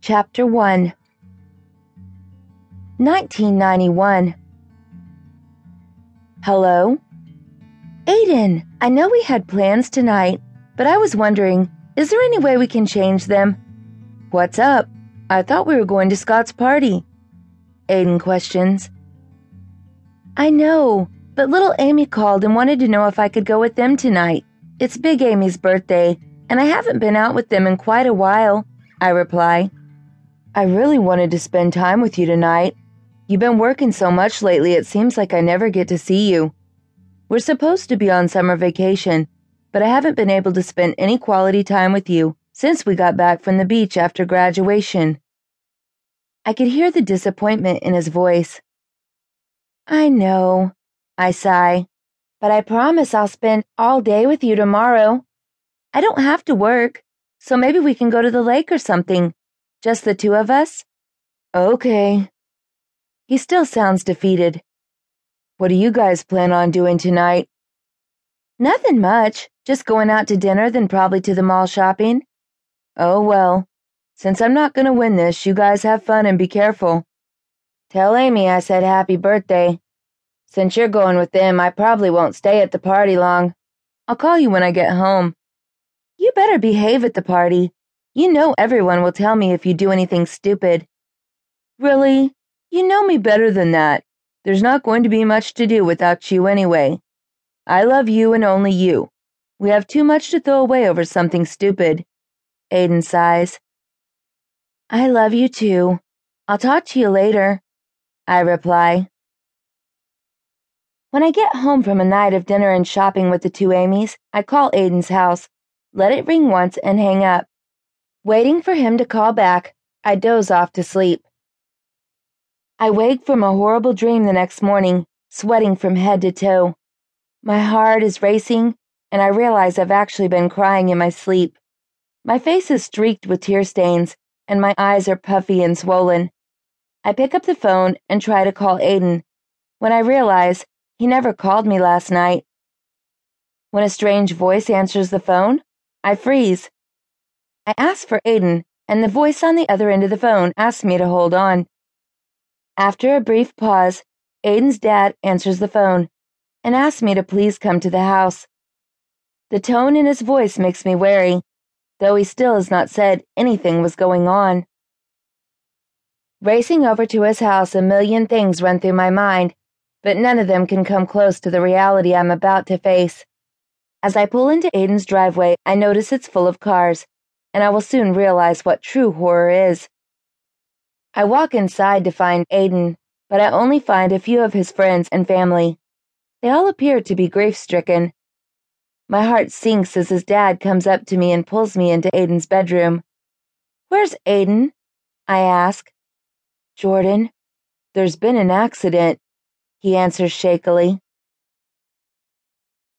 Chapter 1 1991 Hello? Aiden, I know we had plans tonight, but I was wondering, is there any way we can change them? What's up? I thought we were going to Scott's party. Aiden questions. I know, but little Amy called and wanted to know if I could go with them tonight. It's Big Amy's birthday, and I haven't been out with them in quite a while, I reply. I really wanted to spend time with you tonight. You've been working so much lately, it seems like I never get to see you. We're supposed to be on summer vacation, but I haven't been able to spend any quality time with you since we got back from the beach after graduation. I could hear the disappointment in his voice. I know, I sigh, but I promise I'll spend all day with you tomorrow. I don't have to work, so maybe we can go to the lake or something. Just the two of us? Okay. He still sounds defeated. What do you guys plan on doing tonight? Nothing much. Just going out to dinner, then probably to the mall shopping. Oh well. Since I'm not gonna win this, you guys have fun and be careful. Tell Amy I said happy birthday. Since you're going with them, I probably won't stay at the party long. I'll call you when I get home. You better behave at the party. You know everyone will tell me if you do anything stupid. Really? You know me better than that. There's not going to be much to do without you anyway. I love you and only you. We have too much to throw away over something stupid. Aiden sighs. I love you too. I'll talk to you later. I reply. When I get home from a night of dinner and shopping with the two Amys, I call Aiden's house, let it ring once, and hang up. Waiting for him to call back, I doze off to sleep. I wake from a horrible dream the next morning, sweating from head to toe. My heart is racing, and I realize I've actually been crying in my sleep. My face is streaked with tear stains, and my eyes are puffy and swollen. I pick up the phone and try to call Aiden, when I realize he never called me last night. When a strange voice answers the phone, I freeze. I ask for Aiden, and the voice on the other end of the phone asks me to hold on. After a brief pause, Aiden's dad answers the phone and asks me to please come to the house. The tone in his voice makes me wary, though he still has not said anything was going on. Racing over to his house, a million things run through my mind, but none of them can come close to the reality I'm about to face. As I pull into Aiden's driveway, I notice it's full of cars, and I will soon realize what true horror is. I walk inside to find Aiden, but I only find a few of his friends and family. They all appear to be grief stricken. My heart sinks as his dad comes up to me and pulls me into Aiden's bedroom. Where's Aiden? I ask. Jordan, there's been an accident, he answers shakily.